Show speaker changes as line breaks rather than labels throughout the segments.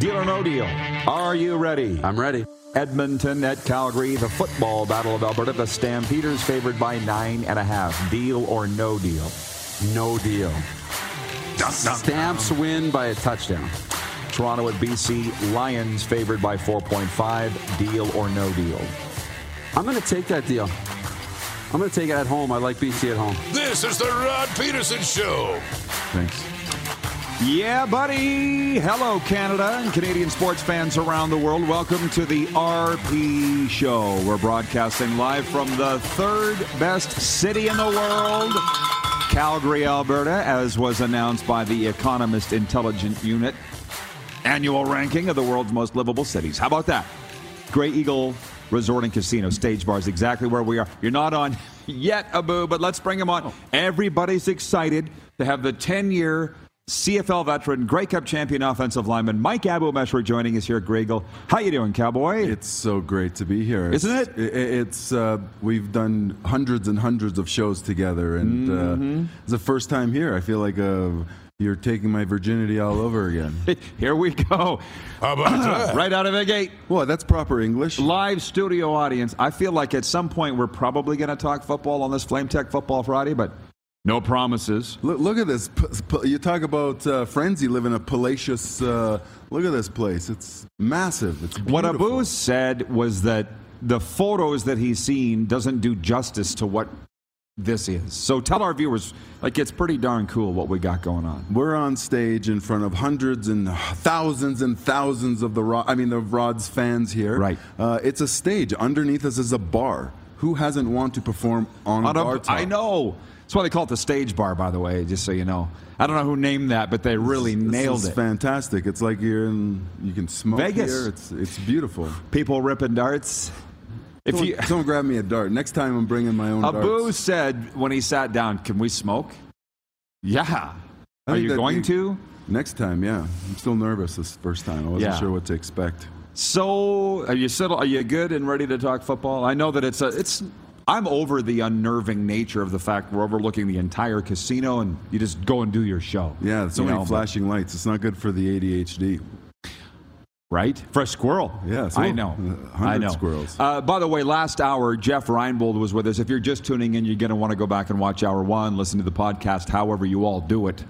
Deal or no deal? Are you ready?
I'm ready.
Edmonton at Calgary, the football battle of Alberta. The Stampeders favored by nine and a half. Deal or no deal?
No deal. Stamps win by a touchdown.
Toronto at BC. Lions favored by 4.5. Deal or no deal?
I'm going to take that deal. I'm going to take it at home. I like BC at home.
This is the Rod Pedersen Show.
Thanks. Yeah, buddy. Hello, Canada and Canadian sports fans around the world. Welcome to the RP Show. We're broadcasting live from the third best city in the world, Calgary, Alberta, as was announced by the Economist Intelligent Unit annual ranking of the world's most livable cities. How about that? Grey Eagle Resort and Casino, stage Bar is exactly where we are. You're not on yet, Abu, but let's bring him on. Oh. Everybody's excited to have the 10 year CFL veteran, Grey Cup champion offensive lineman Mike Abou-Mechrek joining us here at Grey How you doing, Cowboy?
It's so great to be here,
isn't
it? it it's uh, we've done hundreds and hundreds of shows together, and
mm-hmm.
uh, it's the first time here. I feel like uh, you're taking my virginity all over again.
here we go.
How about that?
right out of the gate.
Well, that's proper English.
Live studio audience. I feel like at some point we're probably going to talk football on this Flame Tech Football Friday, but no promises.
Look, look at this. P- p- you talk about uh, live in a palatial. Uh, look at this place. It's massive. It's beautiful.
What Abu said was that the photos that he's seen doesn't do justice to what this is. So tell our viewers, like it's pretty darn cool what we got going on.
We're on stage in front of hundreds and thousands and thousands of the Rod, I mean the Rod's fans here.
Right.
Uh, it's a stage. Underneath us is a bar. Who hasn't want to perform on,
On
a
a-
bar top?
I know. That's why they call it the stage bar, by the way, just so you know. I don't know who named that, but they really
This
nailed
is
it.
fantastic. It's like you're in. You can smoke
Vegas.
here. It's it's beautiful.
People ripping darts. If
Don't,
you,
don't grab me a dart. Next time I'm bringing my own
Abu
darts.
said when he sat down, "Can we smoke?" Yeah.
I
Are you going
be-
to?
Next time, yeah. I'm still nervous this first time. I wasn't
Yeah.
sure what to expect.
So, are you settled? Are you good and ready to talk football? I know that it's a, it's. I'm over the unnerving nature of the fact we're overlooking the entire casino and you just go and do your show.
Yeah, so many
know, but-
flashing lights. It's not good for the ADHD.
right? For a squirrel.
Yeah, so-
I know. I know.
squirrels.
Uh, by the way, last hour, Jeff Reinbold was with us. If you're just tuning in, you're going to want to go back and watch hour one, listen to the podcast, however you all do it.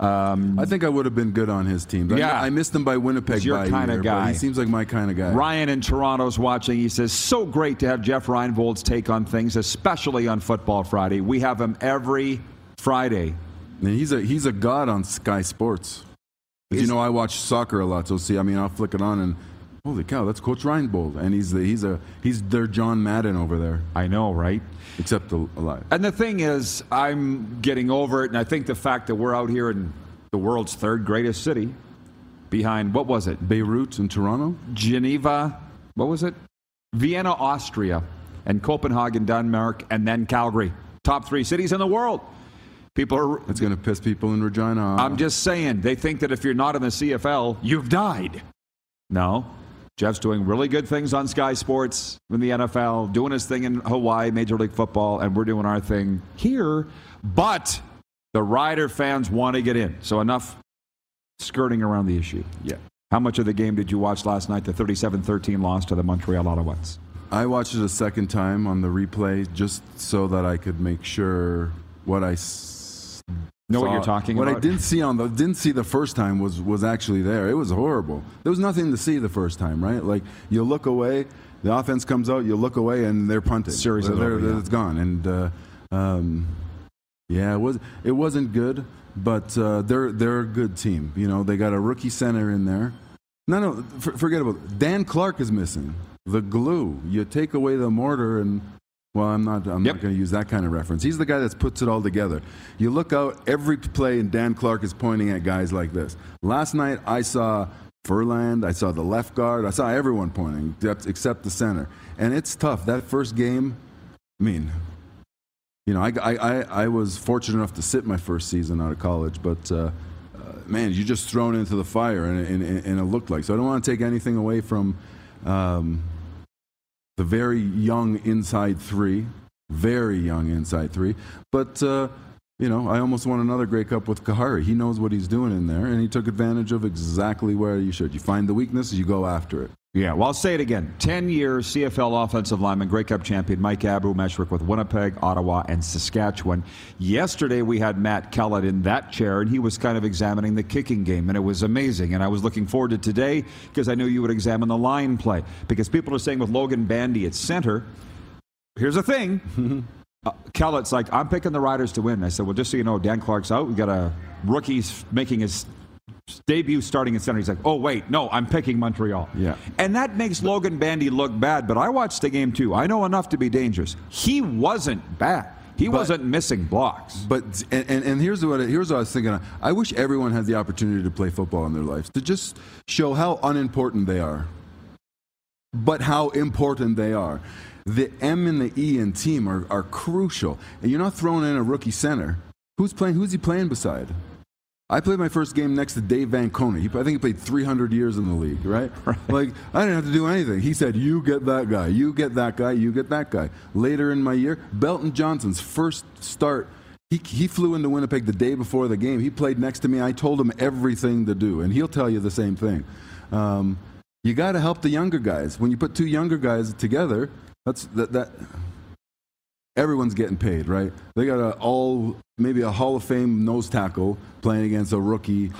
Um,
I think I would have been good on his team. I-
Yeah.
I, missed him by Winnipeg.
He's your kinda guy.
He seems like my kind of guy.
Ryan in Toronto's watching. He says, so great to have Jeff Reinbold's take on things, especially on Football Friday. We have him every Friday.
And he's a he's a god on Sky Sports.
Is-
you know, I watch soccer a lot, so see, I mean, I'll flick it on and holy cow, that's Coach Reinbold, and he's the, he's a he's their John Madden over there,
I know, right?
except a, alive.
And the thing is, I'm getting over it, and I think the fact that we're out here in the world's third greatest city, behind what was it?
Beirut and Toronto.
Geneva, what was it? Vienna, Austria, and Copenhagen, Denmark, and then Calgary. Top three cities in the world. People are.
It's going to piss people in Regina off.
I'm just saying, they think that if you're not in the CFL, you've died. No. Jeff's doing really good things on Sky Sports in the NFL, doing his thing in Hawaii, Major League Football, and we're doing our thing here. But the Rider fans want to get in. So enough skirting around the issue.
yeah.
How much of the game did you watch last night? The 37 13 loss to the Montreal Alouettes.
I watched it a second time on the replay just so that I could make sure what I
Know what you're talking
what
about?
What I didn't see on the didn't see the first time was was actually there. It was horrible. There was nothing to see the first time, right? Like you look away, the offense comes out, you look away, and they're punting.
Series
They're-
over, yeah.
It's gone, and uh, um, yeah, it was it wasn't good, but uh, they're they're a good team. You know, they got a rookie center in there. No, no, for, forget about it. Dan Clark is missing the glue. You take away the mortar and. Well, I'm not. I'm
Yep.
not going to use that kind of reference. He's the guy that puts it all together. You look out every play, and Dan Clark is pointing at guys like this. Last night, I saw Furland. I saw the left guard. I saw everyone pointing, except- the center. And it's tough. That first game, I mean, you know, I, I, I, I was fortunate enough to sit my first season out of college, but uh, uh, man, you just thrown into the fire, and, and, and it looked like. So I don't want to take anything away from um, the very young inside three, very young inside three. But uh, you know, I almost won another Grey Cup with Khari. He knows what he's doing in there, and he took advantage of exactly where you should. You find the weakness, you go after it.
Yeah, well, I'll say it again. 10 year CFL offensive lineman, Grey Cup champion Mike Abou-Mechrek with Winnipeg, Ottawa, and Saskatchewan. Yesterday, we had Matt Kellett in that chair, and he was kind of examining the kicking game, and it was amazing. And I was looking forward to today because I knew you would examine the line play. Because people are saying with Logan Bandy at center, here's the thing. Uh, Kellett's like, I'm picking the Riders to win. I said, well, just so you know, Dan Clark's out. We got a rookie's making his debut starting in center. He's like, oh, wait, no, I'm picking Montreal.
Yeah.
And that makes Logan Bandy look bad, but I watched the game too. I know enough to be dangerous. He wasn't bad. He
But-
wasn't missing blocks.
But and, and, and here's what here's what I was thinking. I wish everyone had the opportunity to play football in their lives to just show how unimportant they are, but how important they are. The M and the E in team are, are crucial, and you're not throwing in a rookie center. Who's playing? Who's he playing beside? I played my first game next to Dave Vankoughnett. He, I think he played 300 years in the league, right? Like, I didn't have to do anything. He said, You get that guy, you get that guy, you get that guy. Later in my year, Belton Johnson's first start, he, he flew into Winnipeg the day before the game. He played next to me. I told him everything to do, and he'll tell you the same thing. Um, you got to help the younger guys. When you put two younger guys together, that's that, that everyone's getting paid, right? They got a all maybe a Hall of Fame nose tackle playing against a rookie,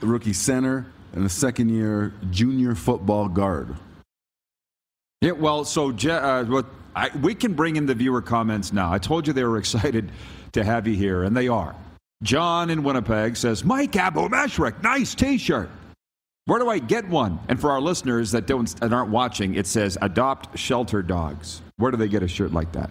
rookie center and a second year junior football guard.
Yeah, well, so uh, what I, we can bring in the viewer comments now. I told you they were excited to have you here, and they are. John in Winnipeg says, Mike Abou-Mechrek, nice t shirt. Where do I get one? And for our listeners that don't that aren't watching, it says adopt shelter dogs. Where do they get a shirt like that?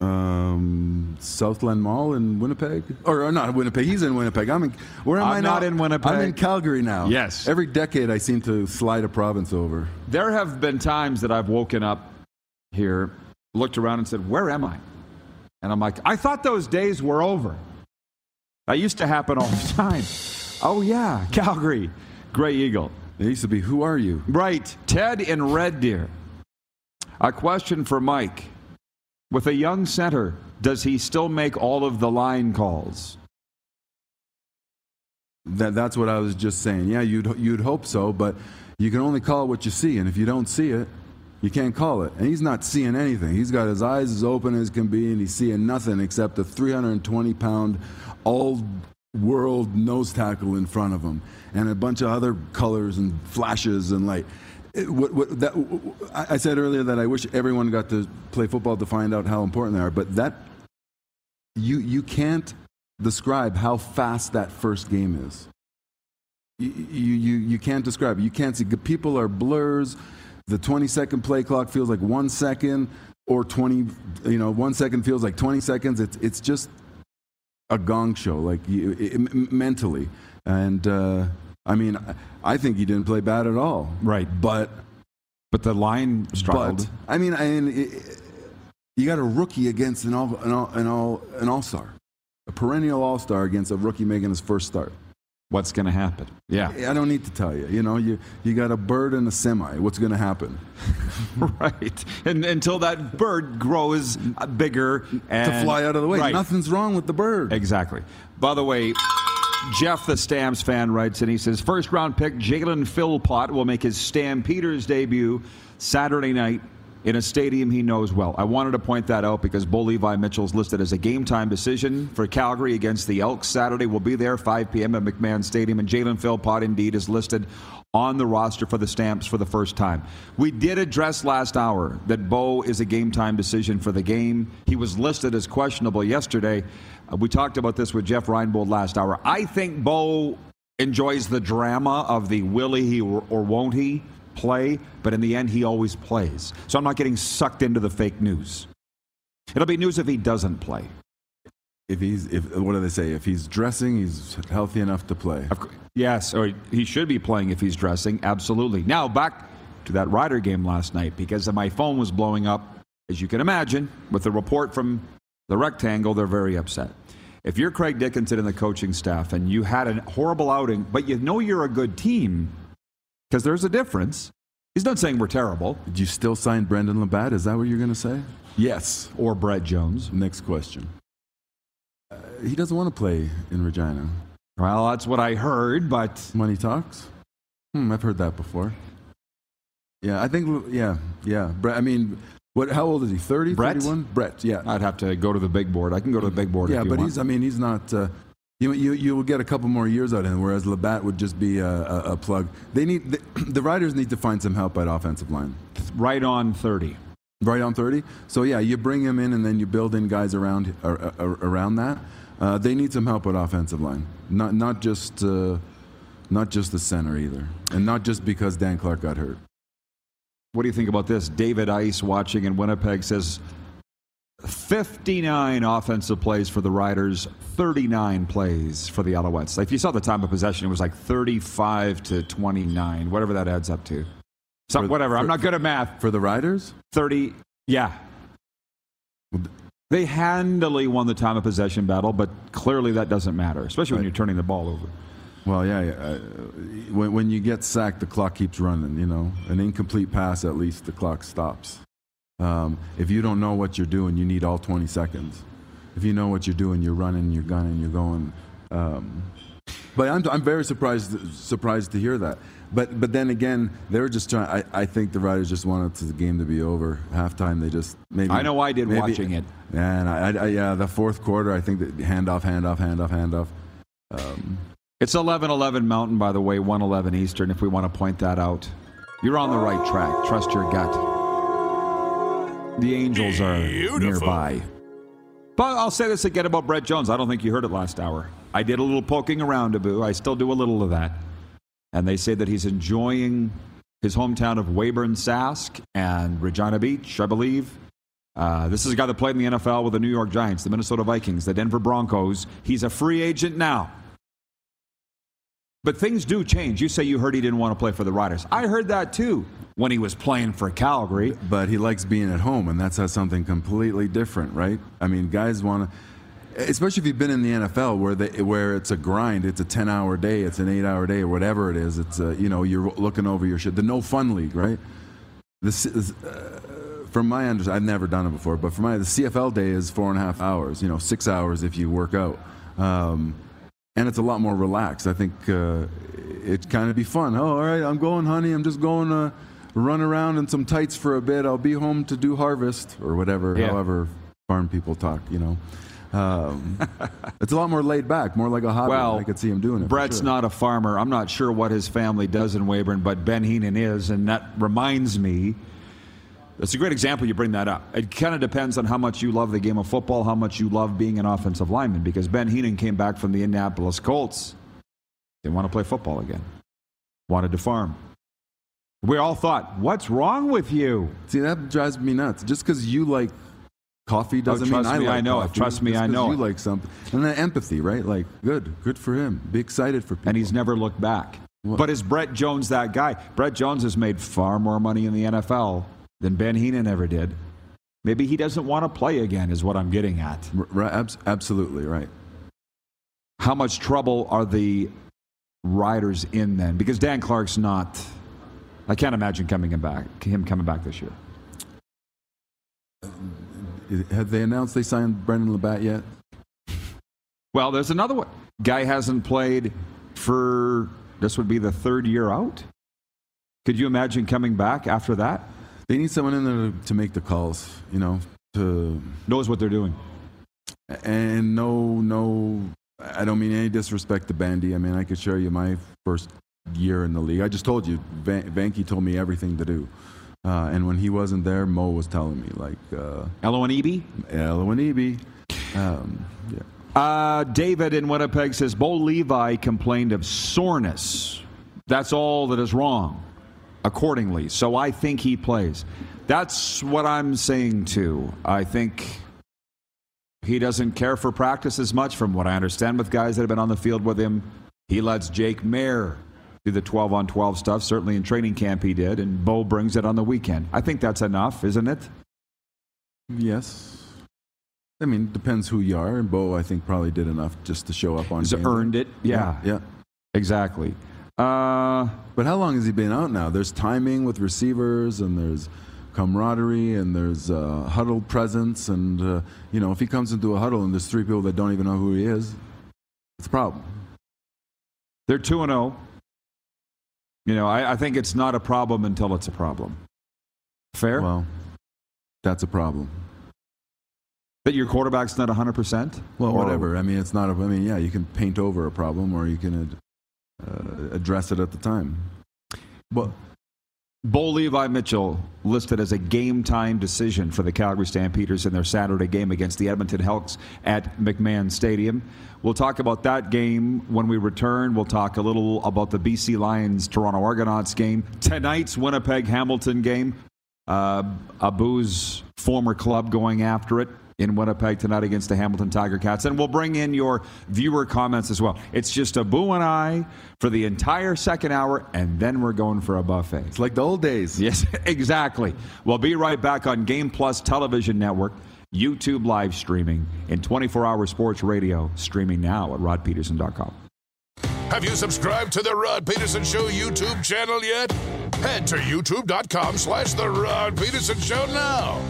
Um, Southland Mall in Winnipeg, or, or not Winnipeg. He's in Winnipeg. I'm in. Where am
I'm
I now?
not in Winnipeg.
I'm in Calgary now.
Yes.
Every decade, I seem to slide a province over.
There have been times that I've woken up here, looked around, and said, Where am I? And I'm like, I thought those days were over. That used to happen all the time. Oh, yeah, Calgary, Grey Eagle.
It used to be, "Who are you?"
Right, Ted in Red Deer. A question for Mike. With a young center, does he still make all of the line calls?
That, that's what I was just saying. Yeah, you'd, you'd hope so, but you can only call what you see. And if you don't see it, you can't call it. And he's not seeing anything. He's got his eyes as open as can be, and he's seeing nothing except a 320 pound, all world nose tackle in front of him and a bunch of other colors and flashes and light. It- what, what, that, I said earlier that I wish everyone got to play football to find out how important they are, but that you, you can't describe how fast that first game is. You, you, you, you can't describe it. You can't see. People are blurs. The 20 second play clock feels like one second, or 20, you know, one second feels like 20 seconds. It's, it's just a gong show, like you, it, mentally. And uh, I mean, I- I think he didn't play bad at all.
Right.
But
But the line struggled.
but I mean, I mean, it, you got a rookie against an all an all an all an all star, a perennial all star against a rookie making his first start.
What's going to happen? Yeah.
I don't need to tell you. You know, you you got a bird and a semi. What's going to happen?
right. And until that bird grows bigger and
to fly out of the way.
Right.
Nothing's wrong with the bird.
Exactly. By the way, Jeff, the Stamps fan, writes and he says first round pick Jalen Philpott will make his Stampeders debut Saturday night in a stadium he knows well. I wanted to point that out because Bo Levi Mitchell's listed as a game time decision for Calgary against the Elks Saturday. We'll be there 5 p.m. at McMahon Stadium, and Jalen Philpott indeed is listed on the roster for the Stamps for the first time. We did address last hour that Bo is a game time decision for the game. He was listed as questionable yesterday. Uh, we talked about this with Jeff Reinbold last hour. I think Bo enjoys the drama of the will he or won't he play, but in the end, he always plays. So I'm not getting sucked into the fake news. It'll be news if he doesn't play.
If he's, if what do they say? If he's dressing, he's healthy enough to play.
Yes, or he should be playing if he's dressing. Absolutely. Now back to that Rider game last night because my phone was blowing up, as you can imagine, with the report from the rectangle. They're very upset. If you're Craig Dickenson and the coaching staff and you had a horrible outing, but you know you're a good team, because there's a difference. He's not saying we're terrible.
Did you still sign Brendon LaBatte? Is that what you're going to say? Yes.
Or Brett Jones.
Next question. Uh, he doesn't want to play in Regina.
Well, that's what I heard, but
Money talks. Hmm, I've heard that before. Yeah, I think. Yeah, yeah. I mean, what? How old is he? 30,
Brett?
31? Brett. Yeah.
I'd have to go to the big board. I can go to the big board.
yeah,
if you
but
want.
he's. I mean, he's not. Uh, you, you, you will get a couple more years out of him, whereas LaBatte would just be a, a, a plug. They need the, the Riders need to find some help at offensive line.
right on 30.
Right on 30. So yeah, you bring him in and then you build in guys around ar- ar- around that. Uh, they need some help at offensive line, not not just uh, not just the center either, and not just because Dan Clark got hurt.
What do you think about this? David Ice watching in Winnipeg says 59 offensive plays for the Riders, 39 plays for the Alouettes. If you saw the time of possession, it was like 35 to 29, whatever that adds up to. So,
For-
whatever. I'm not good at math.
For the Riders,
30, yeah. They handily won the time of possession battle, but clearly that doesn't matter, especially when you're turning the ball over.
Well, yeah. yeah, Uh, when when you get sacked, the clock keeps running. You know, an incomplete pass, at least the clock stops. Um, if you don't know what you're doing, you need all 20 seconds. If you know what you're doing, you're running, you're gunning, you're going. Um, but I'm, I'm very surprised surprised to hear that. But but then again, they were just trying. I, I think the Riders just wanted the game to be over. Halftime, they just maybe.
I know I did
maybe-
watching it.
Yeah, and I, I, yeah, the fourth quarter, I think that handoff, handoff, handoff, handoff.
It's 11 11 Mountain, by the way, 111 Eastern, if we want to point that out. You're on the right track. Trust your gut. The Angels are
Beautiful.
nearby. But I'll say this again about Brett Jones. I don't think you heard it last hour. I did a little poking around Abu. I still do a little of that. And they say that he's enjoying his hometown of Weyburn Sask and Regina Beach, I believe. Uh, this is a guy that played in the NFL with the New York Giants, the Minnesota Vikings, the Denver Broncos. He's a free agent now. But things do change. You say you heard he didn't want to play for the Riders. I heard that too when he was playing for Calgary.
But he likes being at home, and that's something completely different, right? I mean, guys want to, especially if you've been in the NFL where they, where it's a grind, it's a ten-hour day, it's an eight-hour day, or whatever it is. It's a, you know you're looking over your shit. The no fun league, right? This is. Uh, from my understanding, I've never done it before, but for my the CFL day is four and a half hours. You know, six hours if you work out, um, and it's a lot more relaxed. I think uh, it kind of be fun. Oh, all right, I'm going, honey. I'm just going to run around in some tights for a bit. I'll be home to do harvest or whatever.
Yeah.
However, farm people talk. You know, um, it's a lot more laid back, more like a hobby.
Well,
I could see him doing it.
Brett's
sure.
not a farmer. I'm not sure what his family does in Weyburn, but Ben Heenan is, and that reminds me. It's a great example you bring that up. It kind of depends on how much you love the game of football, how much you love being an offensive lineman, because Ben Heenan came back from the Indianapolis Colts. Didn't want to play football again. Wanted to farm. We all thought, what's wrong with you?
See, that drives me nuts. Just because you like coffee oh, doesn't
Oh,
mean I
me,
like
I know it. Trust me,
Just
I know
You
it.
like something, and then empathy, right? Like, good, good for him. Be excited for people.
and he's never looked back.
What?
But is Brett Jones that guy? Brett Jones has made far more money in the NFL than Ben Heenan ever did. Maybe he doesn't want to play again, is what I'm getting at.
Right, absolutely right.
How much trouble are the riders in then? Because Dan Clark's not. I can't imagine coming him back. Him coming back this year.
Uh, have they announced they signed Brendon LaBatte yet?
Well, there's another one. Guy hasn't played for this would be the third year out. Could you imagine coming back after that?
They need someone in there to, make the calls, you know, to
Knows what they're doing.
and no, no. I don't mean any disrespect to Bandy. I mean, I could share you my first year in the league. I just told you, Van- Vanky told me everything to do. Uh, and when he wasn't there, Mo was telling me, like, uh,
Elo and Eby?
Elo and Eby. Um, yeah.
Uh, David in Winnipeg says Bo Levi complained of soreness. That's all that is wrong, accordingly. So I think he plays. That's what I'm saying too. I think he doesn't care for practice as much, from what I understand, with guys that have been on the field with him. He lets Jake Maier do the 12 on 12 stuff. Certainly in training camp he did, and Bo brings it on the weekend. I think that's enough, isn't it?
Yes. I mean, depends who you are. And Bo, I think, probably did enough just to show up on
He's
game
earned it. Yeah,
Yeah.
exactly. Uh,
But how long has he been out now? There's timing with receivers, and there's camaraderie, and there's uh, huddle presence, and uh, you know, if he comes into a huddle and there's three people that don't even know who he is, it's a problem.
They're 2 and 0. You know, I, I think it's not a problem until it's a problem. Fair?
Well, that's a problem.
that your quarterback's not 100%?
Well,
Or-
whatever. I mean, it's not. A, I mean, yeah, you can paint over a problem, or you can uh, address it at the time. But
Bo Levi Mitchell listed as a game time decision for the Calgary Stampeders in their Saturday game against the Edmonton Elks at McMahon Stadium. We'll talk about that game when we return. We'll talk a little about the BC Lions Toronto Argonauts game, tonight's Winnipeg Hamilton game, uh, Abu's former club going after it in Winnipeg tonight against the Hamilton Tiger Cats. And we'll bring in your viewer comments as well. It's just a boo and I for the entire second hour, and then we're going for a buffet.
it's like the old days.
Yes, exactly. We'll be right back on Game Plus Television Network, YouTube live streaming, and 24 hour sports radio streaming now at rodpeterson.com.
Have you subscribed to the Rod Pedersen Show YouTube channel yet? Head to youtube.com slash the Rod Pedersen Show now.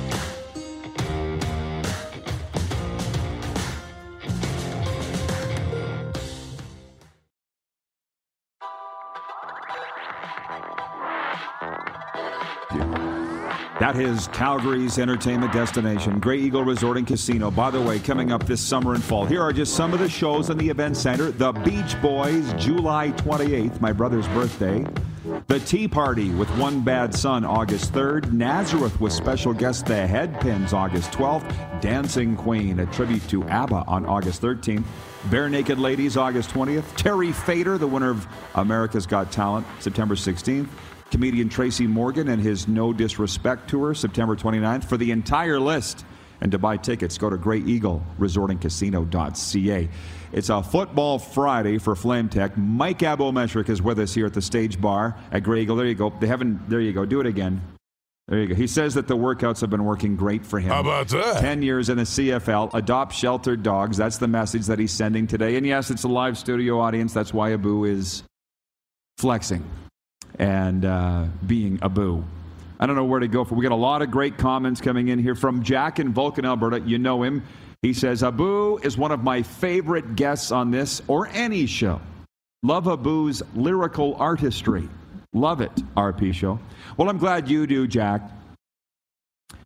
That is Calgary's entertainment destination, Grey Eagle Resort and Casino. By the way, coming up this summer and fall, here are just some of the shows in the event center. The Beach Boys, July 28th, my brother's birthday. The Tea Party with One Bad Son, August 3rd. Nazareth with special guest The Headpins, August 12th. Dancing Queen, a tribute to ABBA on August 13th. Barenaked Ladies, August 20th. Terry Fator, the winner of America's Got Talent, September 16th. Comedian Tracy Morgan and his No Disrespect tour, September 29th. For the entire list and to buy tickets, go to Grey Eagle Resort and Casino.ca. It's a football Friday for Flame Tech. Mike Abou-Mechrek is with us here at the stage bar at Grey Eagle. There you go. They haven't. There you go. Do it again. There you go. He says that the workouts have been working great for him.
How about that?
10 years in the CFL. Adopt sheltered dogs. That's the message that he's sending today. And yes, it's a live studio audience. That's why Abu is flexing and uh, being Abu. I don't know where to go for. We got a lot of great comments coming in here from Jack in Vulcan, Alberta. You know him. He says Abu is one of my favorite guests on this or any show. Love Abu's lyrical artistry. Love it, RP show. Well, I'm glad you do, Jack.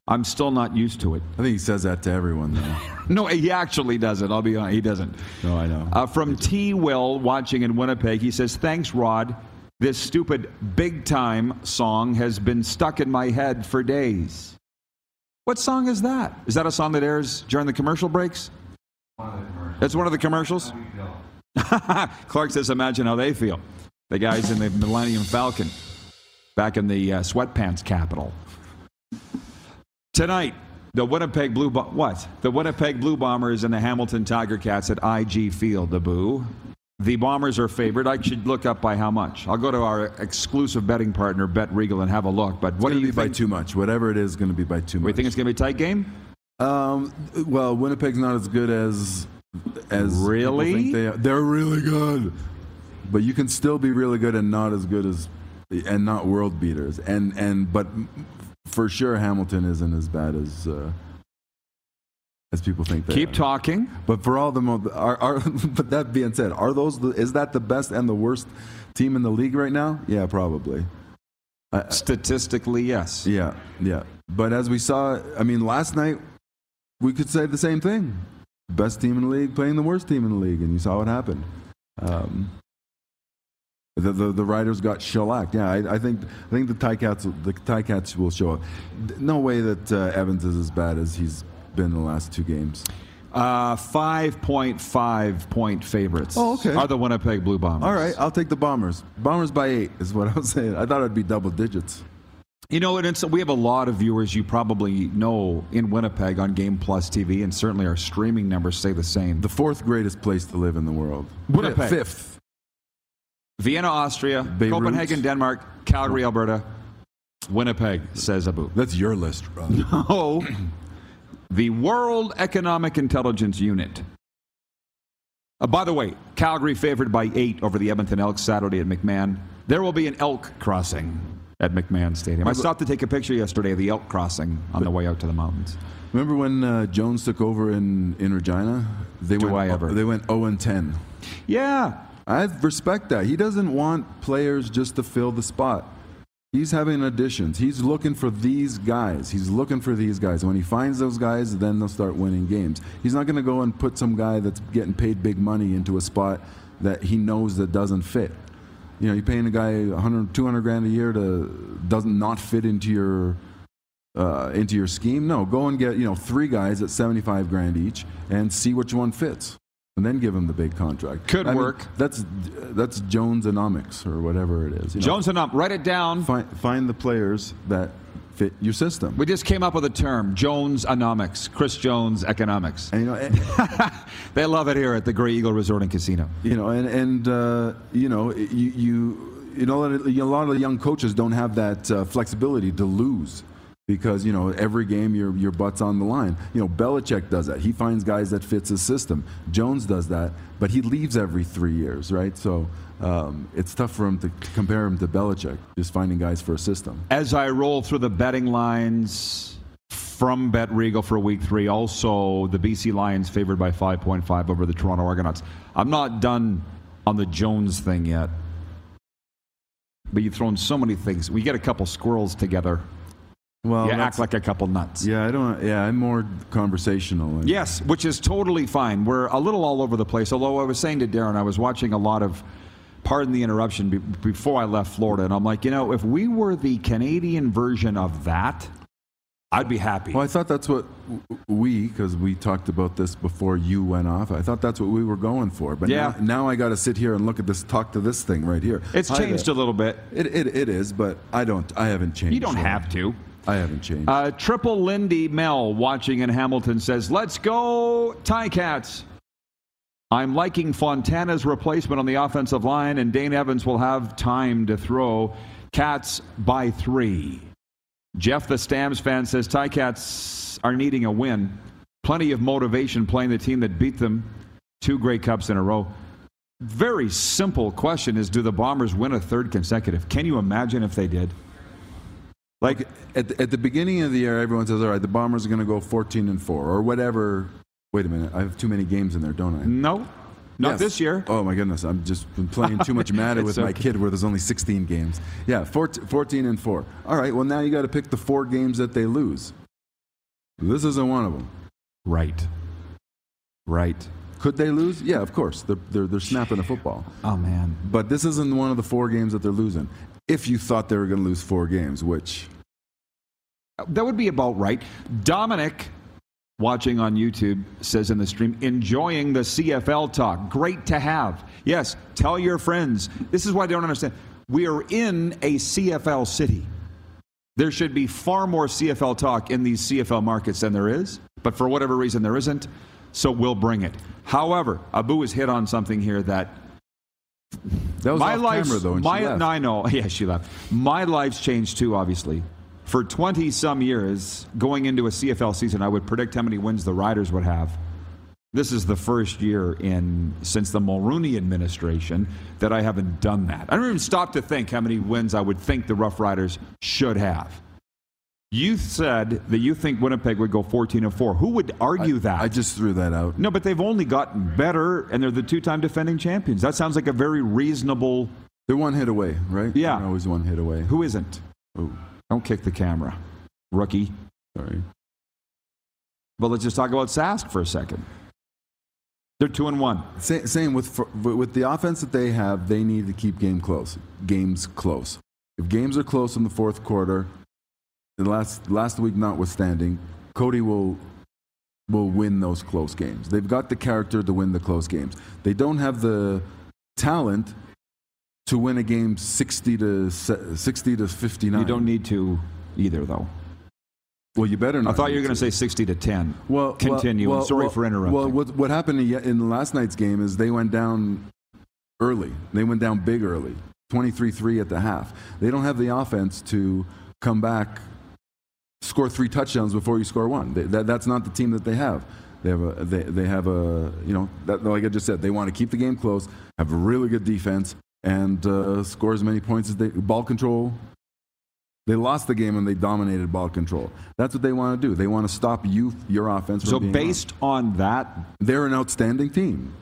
I'm still not used to it.
I think he says that to everyone, though.
No, he actually doesn't. I'll be honest. He doesn't.
no, I know.
Uh, from T. Will, watching in Winnipeg, he says, Thanks, Rod. This stupid big time song has been stuck in my head for days. What song is that? Is that a song that airs during the commercial breaks? That's one of the commercials? Clark says, Imagine how they feel. The guys in the Millennium Falcon back in the uh, sweatpants capital. Tonight, the Winnipeg Blue Bo- what? The Winnipeg Blue Bombers and the Hamilton Tiger Cats at IG Field. The Boo. The Bombers are favored. I should look up by how much. I'll go to our exclusive betting partner, Bet Regal, and have a look. But
It's
what do you
be by too much. Whatever it is, going to be by too much.
We think it's going to be a tight game?
Um, well, Winnipeg's not as good as as
Really?
think they are. They're really good, but you can still be really good and not as good as and not world beaters. And and but for sure, Hamilton isn't as bad as uh, as people think. They
Keep
are.
talking.
But for all the mo- are, are but that being said, are those the, is that the best and the worst team in the league right now? Yeah, probably.
Statistically, yes.
Yeah, yeah. But as we saw, I mean, last night we could say the same thing. Best team in the league playing the worst team in the league, and you saw what happened. Um, the, the the Riders got shellacked. Yeah, I, I think I think the Ticats the Ticats will show up. No way that uh, Evans is as bad as he's been the last two games.
Uh, 5.5 point favorites
Oh, okay.
are the Winnipeg Blue Bombers.
All right, I'll take the Bombers. Bombers by eight is what I was saying. I thought it'd be double digits.
You know, and it's, we have a lot of viewers you probably know in Winnipeg on Game Plus TV, and certainly our streaming numbers say the same.
The fourth greatest place to live in the world.
Winnipeg.
Fifth.
Vienna, Austria,
Beirut.
Copenhagen, Denmark, Calgary, Alberta, Winnipeg, says Abu.
That's your list, Rob.
Oh, the World Economic Intelligence Unit. Uh, by the way, Calgary favored by eight over the Edmonton Elks Saturday at McMahon. There will be an elk crossing at McMahon Stadium. I stopped to take a picture yesterday of the elk crossing on the way out to the mountains.
Remember when uh, Jones took over in, in Regina? They
Do
went,
I ever.
They went 0 and 10.
Yeah,
I respect that. He doesn't want players just to fill the spot. He's having additions. He's looking for these guys. He's looking for these guys. When he finds those guys, then they'll start winning games. He's not going to go and put some guy that's getting paid big money into a spot that he knows that doesn't fit. You know, you're paying a guy 100, 200 grand a year to doesn't not fit into your uh, into your scheme. No, go and get you know three guys at 75 grand each and see which one fits, and then give him the big contract.
Could
I mean,
work.
that's that's Jonesonomics or whatever it is. you know.
Jones and up. Write it down.
find find the players that fit your system.
We just came up with a term, Jones Economics, Chris Jones Economics.
And, you know, and,
They love it here at the Grey Eagle Resort and Casino.
you know, and and uh, you know, you you you know, a lot of the young coaches don't have that uh, flexibility to lose because you know every game your your butt's on the line. You know, Belichick does that. He finds guys that fits his system. Jones does that, but he leaves every three years, right? So. Um, it's tough for him to compare him to Belichick, just finding guys for a system.
As I roll through the betting lines from Bet Regal for week three, also the BC Lions favored by 5.5 over the Toronto Argonauts. I'm not done on the Jones thing yet. But you've thrown so many things. We get a couple squirrels together.
Well,
you act like a couple nuts.
yeah, I don't. Yeah, I'm more conversational. and-
Yes, which is totally fine. We're a little all over the place. Although I was saying to Darren, I was watching a lot of, pardon the interruption, be- before I left Florida, and I'm like, you know, if we were the Canadian version of that, I'd be happy.
Well, I thought that's what we, because we talked about this before you went off. I thought that's what we were going for. But
Yeah.
now, now I got to sit here and look at this, talk to this thing right here.
It's
Hi
changed
there.
a little bit.
It, it, it is, but I don't. I haven't changed.
You don't have to.
I haven't changed.
Uh, Triple Lindy Mel watching in Hamilton says, Let's go, Ticats. I'm liking Fontana's replacement on the offensive line, and Dane Evans will have time to throw. Cats by three. Jeff, the Stamps fan, says Ticats are needing a win. Plenty of motivation playing the team that beat them two Grey Cups in a row. Very simple question is Do the Bombers win a third consecutive? Can you imagine if they did?
Like at the, at the beginning of the year, everyone says, "All right, the Bombers are going to go 14 and four or whatever." Wait a minute, I have too many games in there, don't I?
No, not
Yes.
this year.
Oh my goodness, I'm just been playing too much Madden
It's
with my kid where there's only 16 games. Yeah, 14, 14 and 4. All right, well now you got to pick the four games that they lose. This isn't one of them.
Right. Right.
Could they lose? Yeah, of course. They're, they're, they're snapping a football.
Oh, man.
But this isn't one of the four games that they're losing. If you thought they were going to lose four games, which
That would be about right. Dominic, watching on YouTube, says in the stream, enjoying the CFL talk. Great to have. Yes, tell your friends. This is why I don't understand. We are in a CFL city. There should be far more CFL talk in these CFL markets than there is, but for whatever reason there isn't, so we'll bring it. However, Abu has hit on something here that
that was
my
off camera though.
My
left.
no, I know. Yeah, she left. My life's changed too. Obviously, for twenty some years, going into a CFL season, I would predict how many wins the Riders would have. This is the first year in since the Mulroney administration that I haven't done that. I don't even stop to think how many wins I would think the Rough Riders should have. You said that you think Winnipeg would go 14 and 4. Who would argue that?
I just threw that out.
No, but they've only gotten better, and they're the two-time defending champions. That sounds like a very reasonable.
They're one hit away, right?
Yeah.
They're always one hit away.
Who isn't?
Oh,
Don't kick the camera, rookie.
sorry.
But let's just talk about Sask for a second. They're two and one.
Sa- Same with for- with the offense that they have, they need to keep game close. Games close. If games are close in the fourth quarter, the last last week notwithstanding, Cody will will win those close games. They've got the character to win the close games. They don't have the talent to win a game 60 to 60 to 59.
You don't need to either, though.
Well, you better not.
I thought you were going to say 60 to 10.
Well,
continue.
Well,
sorry
well,
for interrupting.
Well, what, what happened in in last night's game is they went down early. They went down big early, 23-3 at the half. They don't have the offense to come back, score three touchdowns before you score one. They, that, that's not the team that they have. They have a they, they have a you know that, like I just said they want to keep the game close, have a really good defense, and uh, score as many points as they ball control. They lost the game and they dominated ball control. That's what they want to do. They want to stop you, your offense. From
so, based on that,
they're an outstanding team.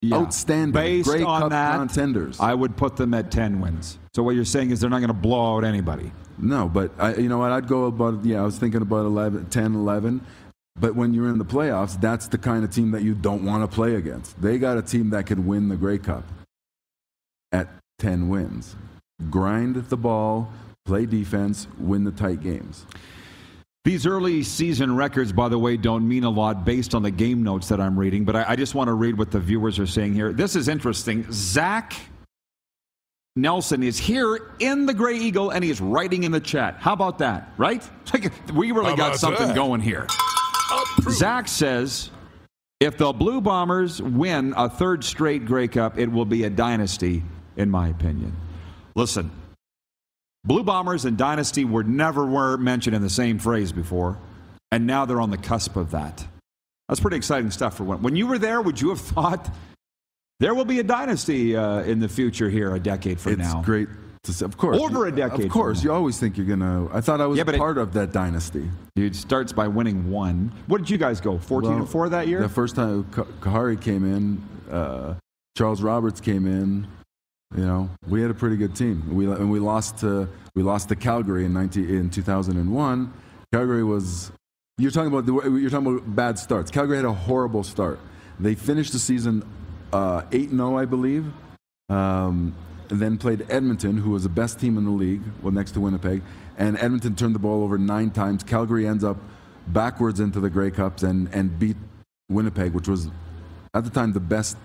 yeah,
Outstanding.
Based
Grey
on
Cup
that,
contenders.
I would put them at 10 wins. So, what you're saying is they're not going to blow out anybody.
No, but I, you know what? I'd go about yeah. I was thinking about 11, 10, 11. But when you're in the playoffs, that's the kind of team that you don't want to play against. They got a team that could win the Grey Cup at 10 wins. Grind the ball, play defense, win the tight games.
These early season records, by the way, don't mean a lot based on the game notes that I'm reading, but I, I just want to read what the viewers are saying here. This is interesting. Zach Nelson is here in the Grey Eagle and he's writing in the chat. How about that, right? We really
How
got something
that?
going here.
Approved.
Zach says if the Blue Bombers win a third straight Grey Cup, it will be a dynasty, in my opinion. Listen, Blue Bombers and dynasty were never were mentioned in the same phrase before, and now they're on the cusp of that. That's pretty exciting stuff for when. When you were there, would you have thought there will be a dynasty uh, in the future here, a decade from
It's
now?
great to see. Of course.
Over a decade
Of course. You always think you're going to. I thought I was
Yeah, but it-
part of that dynasty.
Dude starts by winning one. What did you guys go? 14
Well,
and 4 that year?
The first time Ka- Khari came in, uh, Charles Roberts came in. You know, we had a pretty good team. We and we lost to we lost to Calgary in 19, in 2001. Calgary was you're talking about the, you're talking about bad starts. Calgary had a horrible start. They finished the season uh, eight 0 I believe. Um, and then played Edmonton, who was the best team in the league, well next to Winnipeg. And Edmonton turned the ball over nine times. Calgary ends up backwards into the Grey Cups and, and beat Winnipeg, which was at the time the best,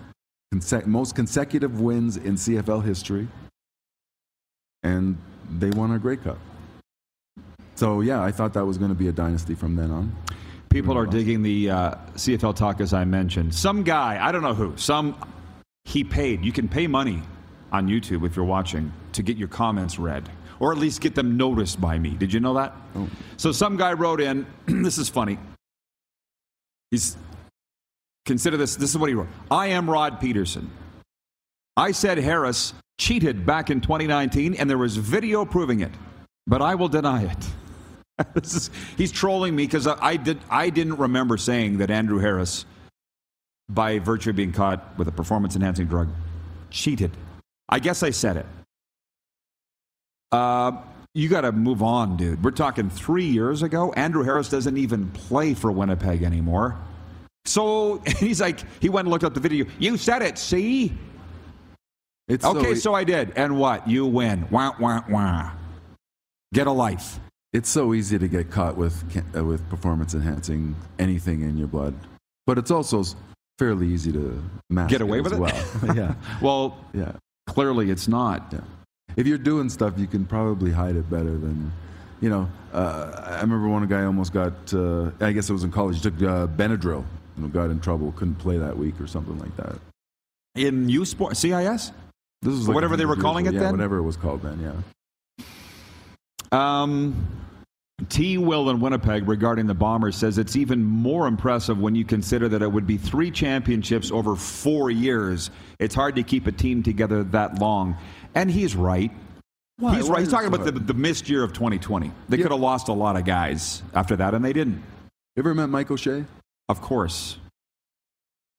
conse- most consecutive wins in CFL history. And they won a Grey Cup. So yeah, I thought that was going to be a dynasty from then on.
People are digging the uh, CFL talk as I mentioned. Some guy, I don't know who, some he paid. You can pay money on YouTube if you're watching to get your comments read, or at least get them noticed by me. Did you know that? So some guy wrote in. this is funny. He's consider this. This is what he wrote. I am Rod Pedersen. I said Harris cheated back in 2019, and there was video proving it, but I will deny it. this is, he's trolling me because I, I did I didn't remember saying that Andrew Harris, by virtue of being caught with a performance enhancing drug, cheated. I guess I said it. Uh, you got to move on, dude. We're talking three years ago. Andrew Harris doesn't even play for Winnipeg anymore. So he's like, he went and looked up the video. You said it, see?
It's
Okay,
so,
so I did. And what? You win. Wah, wah, wah. Get a life.
it's so easy to get caught with uh, with performance enhancing anything in your blood, but it's also fairly easy to mask
Get away
it
with it?
well. yeah,
Well,
yeah.
clearly it's not.
Yeah. If you're doing stuff, you can probably hide it better than, you know. Uh, I remember one guy almost got. Uh, I guess it was in college. He took uh, Benadryl. You know, got in trouble. Couldn't play that week or something like that.
In U Sport, CIS?
This
is
like
whatever they were calling
ago.
it
yeah,
then?
Whatever it was called then. Yeah.
Um, T. Will in Winnipeg regarding the Bombers says it's even more impressive when you consider that it would be three championships over four years. It's hard to keep a team together that long. And he's right.
Why?
He's
Why
right. He's talking about the, the missed year of 2020. They
Yeah.
could have lost a lot of guys after that, and they didn't.
You ever met Mike O'Shea?
Of course.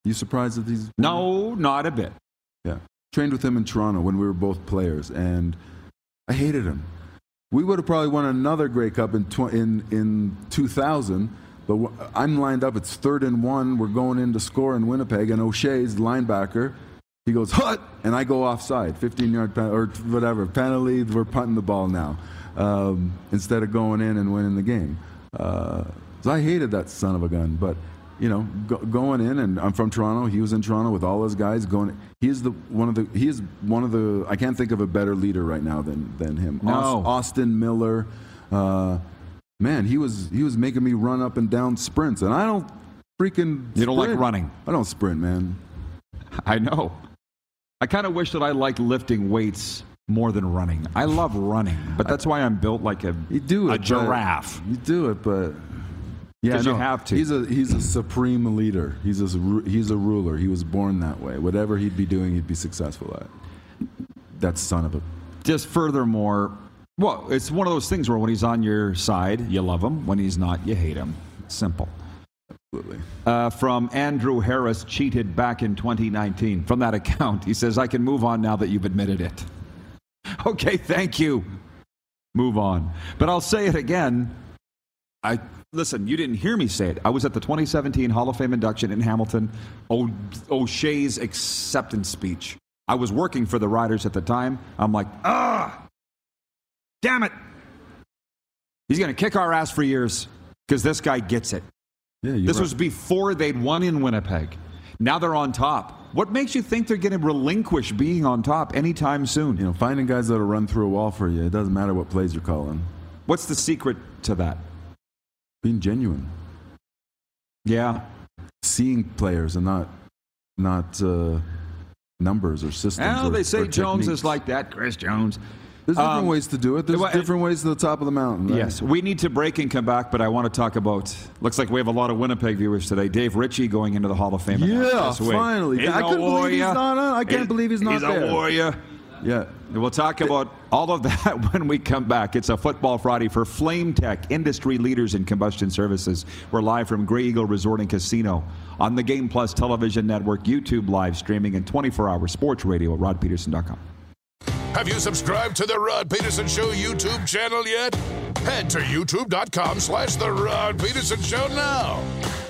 You surprised that he's
No, not a bit.
Yeah. Trained with him in Toronto when we were both players, and I hated him. We would have probably won another Grey Cup in tw- in in 2000. But I'm lined up. It's third and one. We're going in to score in Winnipeg, and O'Shea's linebacker. He goes hut, and I go offside, 15 yard pen- or whatever penalty. We're punting the ball now um, instead of going in and winning the game. Uh, so I hated that son of a gun, but you know, go, going in and I'm from Toronto. He was in Toronto with all his guys. Going, he's the one of the he is one of the. I can't think of a better leader right now than than him.
No.
Aus- Austin Miller. Uh, man, he was he was making me run up and down sprints, and I don't freaking.
You don't like running.
I don't sprint, man.
I know. I kind of wish that I liked lifting weights more than running. I love running, but that's why I'm built like a,
You do it,
a giraffe.
You do it, but yeah,
'Cause you have to.
He's a he's a supreme leader. He's a he's a ruler. He was born that way. Whatever he'd be doing, he'd be successful at. That son of a.
Just furthermore, well, it's one of those things where when he's on your side, you love him. When he's not, you hate him. Simple.
Absolutely.
Uh, from Andrew Harris, cheated back in 2019. From that account, he says, I can move on now that you've admitted it. Okay, thank you. Move on. But I'll say it again. I listen, you didn't hear me say it. I was at the 2017 Hall of Fame induction in Hamilton, o- O'Shea's acceptance speech. I was working for the Riders at the time. I'm like, ah, damn it. He's going to kick our ass for years because this guy gets it.
Yeah,
This
right.
was before they'd won in Winnipeg. Now they're on top. What makes you think they're going to relinquish being on top anytime soon?
you know finding guys that'll run through a wall for you. It doesn't matter what plays you're calling.
What's the secret to that?
Being genuine,
Yeah.
seeing players and not not uh, numbers or systems.
Well, they say Jones
techniques.
is like that, Chris Jones.
There's different
Um,
ways to do it. There's
well,
different ways to the top of the mountain. right?
Yes, we need to break and come back, but I want to talk about. Looks like we have a lot of Winnipeg viewers today. Dave Ritchie going into the Hall of Fame.
Yeah, finally.
He's
I couldn't believe he's not on. I can't
He's-
believe he's not
He's
there.
a warrior.
Yeah.
We'll talk about all of that when we come back. It's a Football Friday for Flame Tech, industry leaders in combustion services. We're live from Grey Eagle Resort and Casino on the Game Plus television network, YouTube live streaming, and 24 hour sports radio at rodpedersen.com.
Have you subscribed to the Rod Pedersen Show YouTube channel yet? Head to youtube.com slash the Rod Pedersen Show now.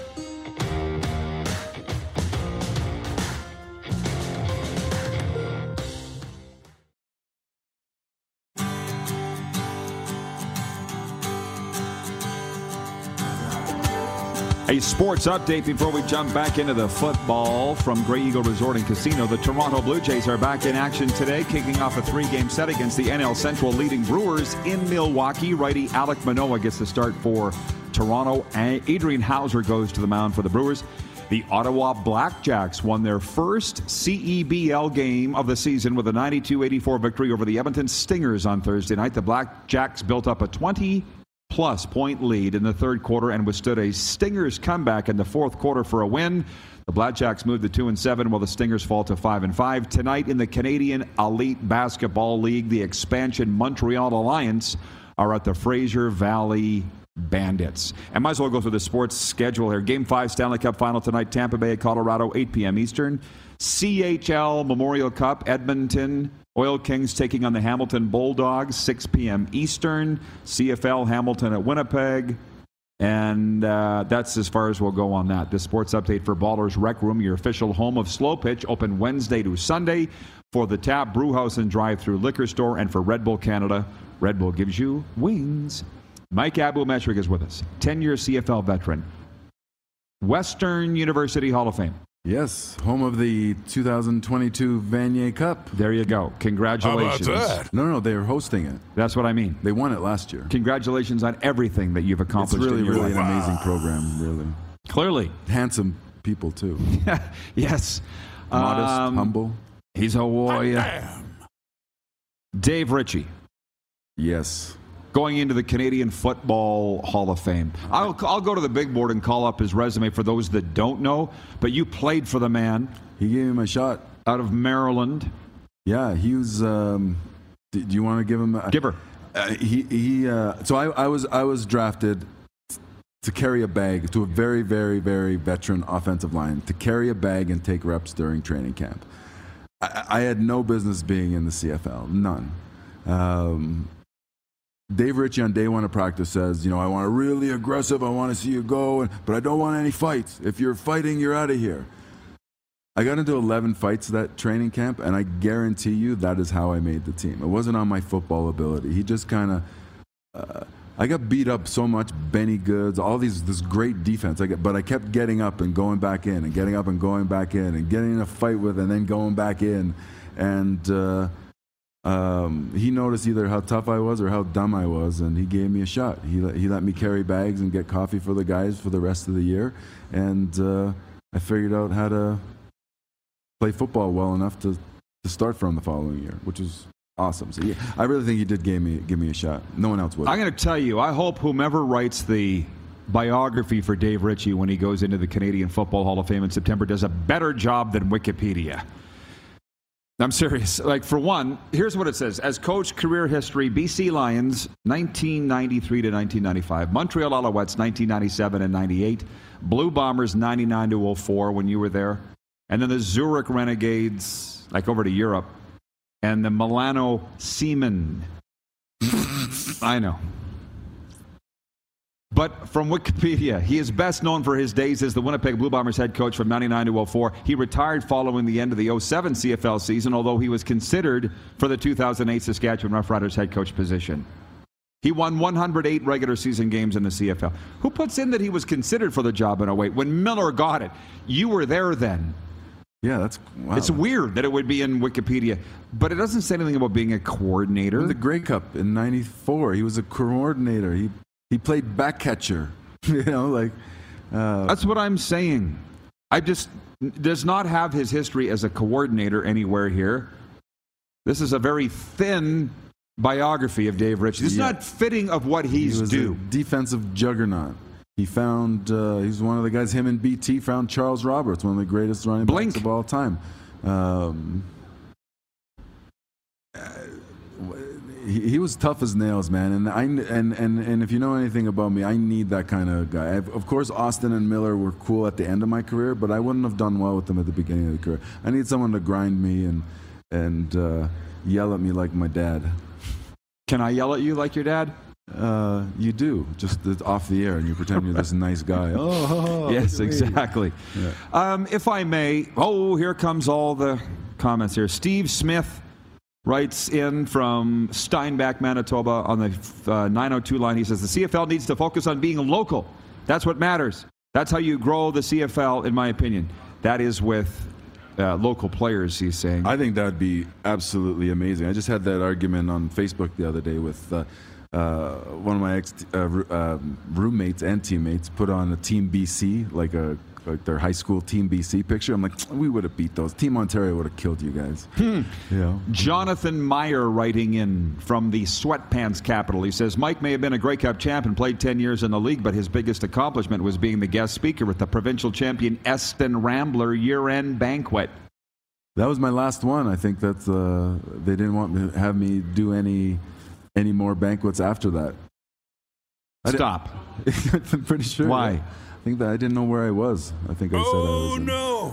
A sports update before we jump back into the football from Grey Eagle Resort and Casino. The Toronto Blue Jays are back in action today, kicking off a three game set against the NL Central leading Brewers in Milwaukee. Righty Alek Manoah gets the start for Toronto. Adrian Houser goes to the mound for the Brewers. The Ottawa Blackjacks won their first CEBL game of the season with a 92 84 victory over the Edmonton Stingers on Thursday night. The Blackjacks built up a 20 plus point lead in the third quarter and withstood a Stingers comeback in the fourth quarter for a win. The Blackjacks moved to 2 and 7 while the Stingers fall to 5 and 5. Tonight in the Canadian Elite Basketball League, the expansion Montreal Alliance are at the Fraser Valley Bandits. And might as well go through the sports schedule here. Game 5 Stanley Cup final tonight, Tampa Bay, Colorado, 8 p.m. Eastern. CHL Memorial Cup, Edmonton. Oil Kings taking on the Hamilton Bulldogs, 6 p.m. Eastern. CFL Hamilton at Winnipeg. And uh, that's as far as we'll go on that. The sports update for Ballers Rec Room, your official home of Slow Pitch, open Wednesday to Sunday for the Tap Brewhouse and Drive Through Liquor Store, and for Red Bull Canada. Red Bull gives you wings. Mike Abou-Mechrek is with us, 10 year CFL veteran, Western University Hall of Fame.
Yes, home of the 2022 Vanier Cup.
There you go. Congratulations.
How about
Congratulations.
that?
No, no, they are hosting it.
That's what I mean.
They won it last year.
Congratulations on everything that you've accomplished.
It's
accomplished
really,
in your
really
life.
an amazing program. Really
Clearly.
handsome people too.
yes.
Modest,
Um,
humble.
He's a warrior.
Damn.
Dave Ritchie.
Yes.
Going into the Canadian Football Hall of Fame. I'll, I'll go to the big board and call up his resume for those that don't know, but you played for the man
He gave him a shot.
out of Maryland.
Yeah, he was. Um, do, you want to give him? A,
Give her.
Uh, he he. Uh, so I, I was I was drafted to carry a bag to a very very very veteran offensive line to carry a bag and take reps during training camp. I, I had no business being in the CFL, none. Um, Dave Ritchie on day one of practice says, you know, I want to really aggressive. I want to see you go, and, but I don't want any fights. If you're fighting, you're out of here. I got into 11 fights that training camp, and I guarantee you that is how I made the team. It wasn't on my football ability. He just kind of. Uh, I got beat up so much, Benny Goods, all these this great defense. I get, but I kept getting up and going back in, and getting up and going back in, and getting in a fight with, and then going back in, and uh, um, he noticed either how tough I was or how dumb I was, and he gave me a shot. He let, he let me carry bags and get coffee for the guys for the rest of the year, and uh, I figured out how to play football well enough to, to start from the following year, which was awesome. So yeah, I really think he did give me give me a shot. No one else would.
I'm going to tell you, I hope whomever writes the biography for Dave Ritchie when he goes into the Canadian Football Hall of Fame in September does a better job than Wikipedia. I'm serious. Like, for one, here's what it says. As coach, career history BC Lions, 1993 to 1995. Montreal Alouettes, 1997 and 98. Blue Bombers, 99 to 04 when you were there. And then the Zurich Renegades, like over to Europe. And the Milano Seamen. I know. But from Wikipedia, he is best known for his days as the Winnipeg Blue Bombers head coach from 99 to 04. He retired following the end of the 07 CFL season, although he was considered for the 2008 Saskatchewan Roughriders head coach position. He won 108 regular season games in the CFL. Who puts in that he was considered for the job in 08? When Miller got it, you were there then.
yeah, that's wow.
It's weird that it would be in Wikipedia, but it doesn't say anything about being a coordinator.
In the Grey Cup in '94, he was a coordinator. He he played back catcher. you know, like uh,
That's what I'm saying. I just does not have his history as a coordinator anywhere here. This is a very thin biography of Dave Ritchie. This is
Yeah.
not fitting of what
he
he's
was
due.
a defensive juggernaut. He found uh, he's one of the guys. Him and BT found Charles Roberts, one of the greatest running
Blink.
backs of all time. Um, he, he was tough as nails, man. And I and, and and if you know anything about me, I need that kind of guy. I've, of course, Austin and Miller were cool at the end of my career, but I wouldn't have done well with them at the beginning of the career. I need someone to grind me and and uh, yell at me like my dad.
Can I yell at you like your dad?
Uh, you do just off the air, and you pretend you're this nice guy. Oh,
yes,
look at me.
exactly. Um, if I may, oh, here comes all the comments here. Steve Smith writes in from Steinbach, Manitoba, on the uh, 902 line. He says the CFL needs to focus on being local. That's what matters. That's how you grow the CFL, in my opinion. That is with uh, local players. He's saying.
I think that would be absolutely amazing. I just had that argument on Facebook the other day with uh, uh, one of my ex uh, uh, roommates and teammates. Put on a Team BC, like a like their high school Team BC picture. I'm like, we would have beat those. Team Ontario would have killed you guys. Yeah.
Jonathan Meyer writing in from the sweatpants capital. He says Mike may have been a Grey Cup champ and played 10 years in the league, but his biggest accomplishment was being the guest speaker at the provincial champion Eston Rambler year end banquet.
That was my last one. I think that uh, they didn't want to have me do any any more banquets after that.
Stop.
I'm pretty sure.
Why?
Think that I didn't know where I was. I think I said I was.
Oh
in-
no!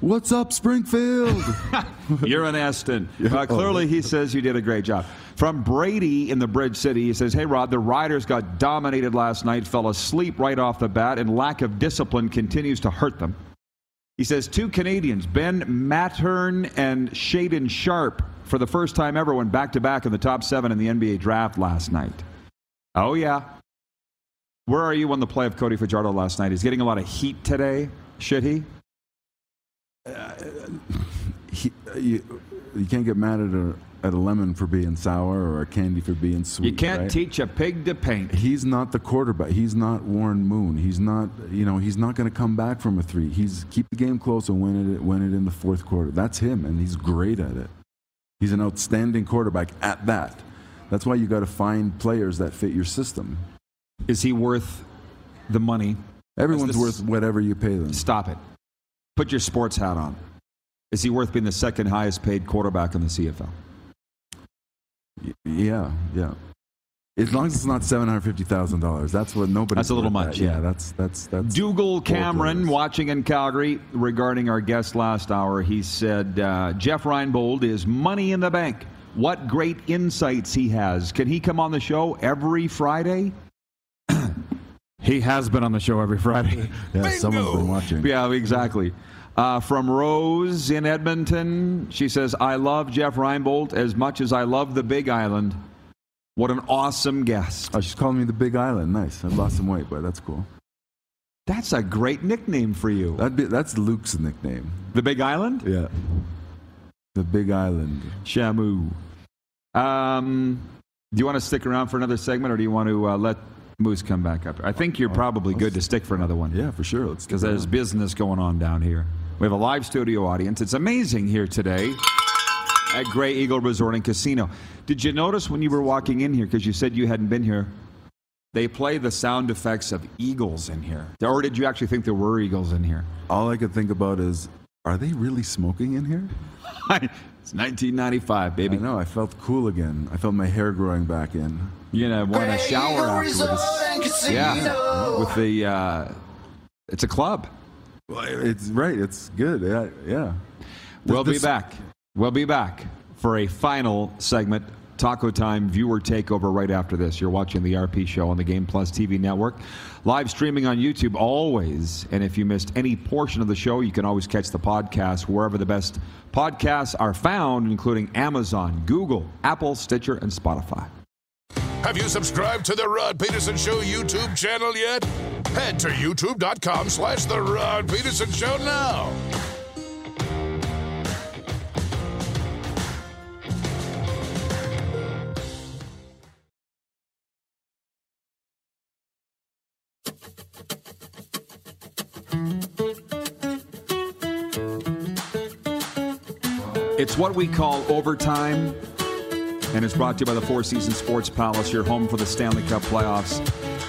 What's up, Springfield?
You're an Aston. Uh, clearly, he says you did a great job. From Brady in the Bridge City, he says, Hey, Rod, the Riders got dominated last night, fell asleep right off the bat, and lack of discipline continues to hurt them. He says, Two Canadians, Ben Mathurin and Shaedon Sharpe, for the first time ever, went back to back in the top seven in the NBA draft last night. Oh, yeah. Where are you on the play of Cody Fajardo last night? He's getting a lot of heat today. Should he?
Uh, he, uh, you, you can't get mad at a, at a lemon for being sour or a candy for being sweet.
You can't
right?
teach a pig to paint.
He's not the quarterback. He's not Warren Moon. He's not, you know, he's not going to come back from a three. He's keep the game close and win it, win it in the fourth quarter. That's him, and he's great at it. He's an outstanding quarterback at that. That's why you got to find players that fit your system.
Is he worth the money?
Everyone's worth whatever you pay them.
Stop it. Put your sports hat on. Is he worth being the second highest paid quarterback in the CFL?
Y- Yeah, yeah. As long as it's not seven hundred fifty thousand dollars, that's what nobody.
That's a little much, yeah.
Yeah, that's that's that's.
Dougal Cameron, watching in Calgary, regarding our guest last hour, he said uh, Jeff Reinbold is money in the bank. what great insights he has. Can he come on the show every Friday?
He has been on the show every Friday. yeah, someone's been watching.
Yeah, exactly. Uh, from Rose in Edmonton, she says, I love Jeff Reinbold as much as I love the Big Island. What an awesome guest.
Oh, she's calling me the Big Island. Nice. I've lost some weight, but that's cool.
That's a great nickname for you.
That'd be, that's Luke's nickname.
The Big Island?
Yeah. The Big Island.
Shamu. Um, do you want to stick around for another segment or do you want to uh, let Moose come back up? I think you're probably good to stick for another one.
Yeah, for sure.
Because there's business going on down here. We have a live studio audience. It's amazing here today at Grey Eagle Resort and Casino. Did you notice when you were walking in here, because you said you hadn't been here, they play the sound effects of eagles in here? Or did you actually think there were eagles in here?
All I could think about is, are they really smoking in here?
it's 1995, baby.
I know. I felt cool again. I felt my hair growing back in.
You know, want to shower afterwards. Yeah, with the, uh, it's a club.
Well, It's right. It's good. Yeah. yeah.
We'll be back. We'll be back for a final segment, Taco Time viewer takeover right after this. You're watching the RP show on the Game Plus TV network, live streaming on YouTube always. And if you missed any portion of the show, you can always catch the podcast wherever the best podcasts are found, including Amazon, Google, Apple, Stitcher, and Spotify.
Have you subscribed to the Rod Pedersen Show YouTube channel yet? Head to youtube.com slash the Rod Pedersen Show now.
It's what we call overtime, and it's brought to you by the Four Seasons Sports Palace, your home for the Stanley Cup playoffs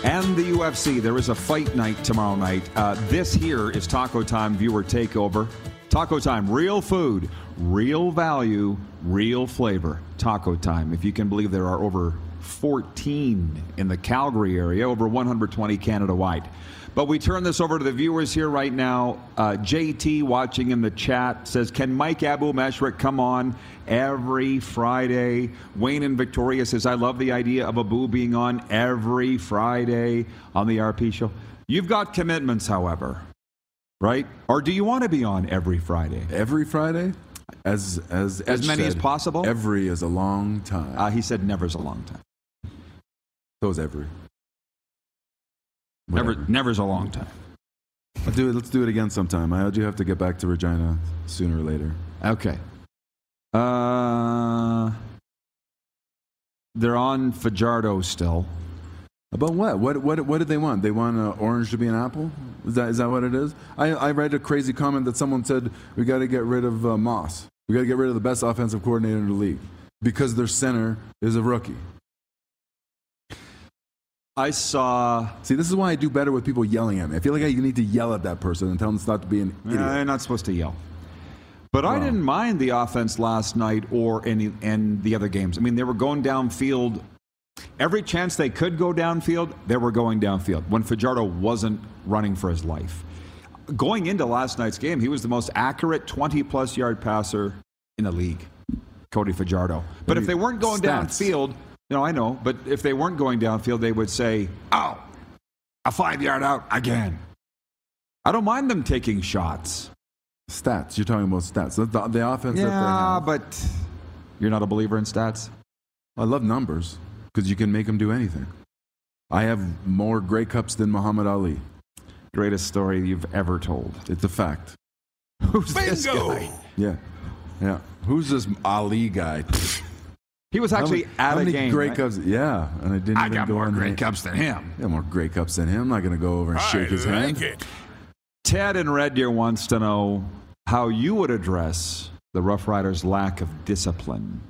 and the UFC. There is a fight night tomorrow night. Uh, this here is Taco Time viewer takeover. Taco Time, real food, real value, real flavor. Taco Time. If you can believe there are over 14 in the Calgary area, over 120 Canada wide. But we turn this over to the viewers here right now. Uh, JT watching in the chat says, Can Mike Abou-Mechrek come on every Friday? Wayne in Victoria says, I love the idea of Abou being on every Friday on the RP show. You've got commitments, however, right? Or do you want to be on every Friday?
Every Friday, as as
As many as possible?
Every is a long time.
Uh, he said, never is a long time.
so is every.
Never,
Whatever.
never's a long time.
Let's do it. Let's do it again sometime. I do have to get back to Regina sooner or later.
Okay. Uh, they're on Fajardo still.
About what? What? What? What did they want? They want uh, orange to be an apple? Is that is that what it is? I, I read a crazy comment that someone said we got to get rid of uh, Maas. We got to get rid of the best offensive coordinator in the league because their center is a rookie.
I saw.
See, this is why I do better with people yelling at me. I feel like I need to yell at that person and tell them not to be an idiot.
Yeah, you're not supposed to yell. But I didn't mind the offense last night or any and the other games. I mean, they were going downfield. Every chance they could go downfield, they were going downfield when Fajardo wasn't running for his life. Going into last night's game, he was the most accurate 20 plus yard passer in the league, Cody Fajardo. But if they weren't going
Stats.
downfield, no, I know, but if they weren't going downfield, they would say, oh, a five yard out again. I don't mind them taking shots.
Stats. You're talking about stats. The, the, the offense that they
Yeah,
have.
but you're not a believer in stats?
I love numbers because you can make them do anything. I have more Grey Cups than Muhammad Ali.
Greatest story you've ever told.
It's a fact.
Who's this guy?
Yeah. Yeah. Who's this Ali guy?
He was actually
how many,
at
how
a
many
game.
Grey
right?
Cups? Yeah. And I didn't
I
even
got
go
more
on
Grey
there.
Cups than him.
Yeah, more Grey Cups than him. I'm not going to go over and shake his
like
hand.
it.
Ted in Red Deer wants to know how you would address the Roughriders' lack of discipline.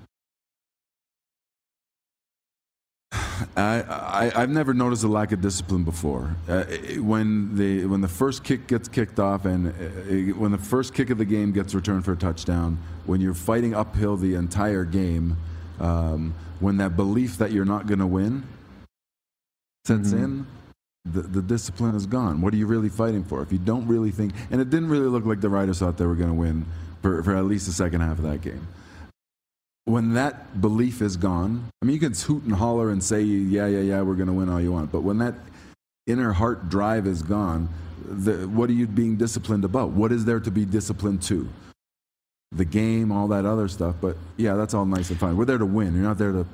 I, I, I've never noticed a lack of discipline before. Uh, when the when the first kick gets kicked off and uh, when the first kick of the game gets returned for a touchdown, when you're fighting uphill the entire game, um, when that belief that you're not going to win sets in, the, the discipline is gone. What are you really fighting for? If you don't really think, and it didn't really look like the Riders thought they were going to win for, for at least the second half of that game. when that belief is gone, I mean, you can hoot and holler and say, yeah, yeah, yeah, we're going to win all you want. But when that inner heart drive is gone, the, what are you being disciplined about? What is there to be disciplined to? The game, all that other stuff. But yeah, that's all nice and fine. We're there to win. You're not there to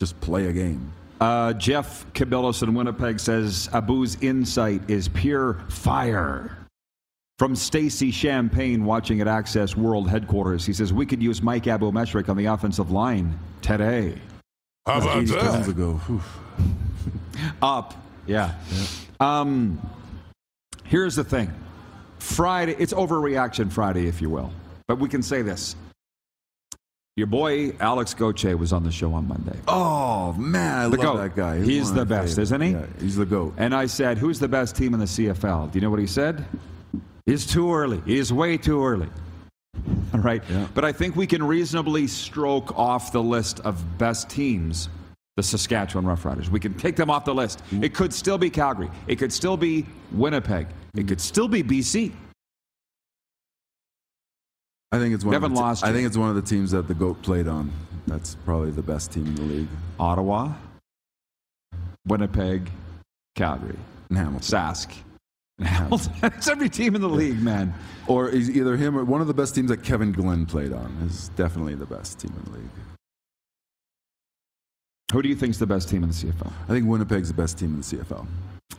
just play a game.
Uh, Jeff Cabillos in Winnipeg says Abou's insight is pure fire. From Stacy Champagne watching at Access World headquarters, he says we could use Mike Abou-Mechrek on the offensive line today.
How about
80 pounds
that?
ago. Whew.
Up, yeah. Um, here's the thing: Friday, it's overreaction Friday, if you will. But we can say this: your boy Alex Goche was on the show on Monday.
Oh, man, I
The
love
GOAT.
that guy.
He's
of
the best, isn't he?
Yeah, he's the GOAT.
And I said, Who's the best team in the CFL? Do you know what he said? It's too early. It's way too early. All right.
Yeah.
But I think we can reasonably stroke off the list of best teams the Saskatchewan Roughriders. We can take them off the list.
Mm.
It could still be Calgary. It could still be Winnipeg. It could still be BC.
I think it's one.
Haven't
of the te-
lost
I
yet.
think it's one of the teams that the goat played on. That's probably the best team in the league.
Ottawa, Winnipeg, Calgary,
and Hamilton,
Sask. Hamilton. it's every team in the league, man.
or he's either him or one of the best teams that Kevin Glenn played on is definitely the best team in the league.
Who do you think is the best team in the CFL?
I think Winnipeg's the best team in the CFL.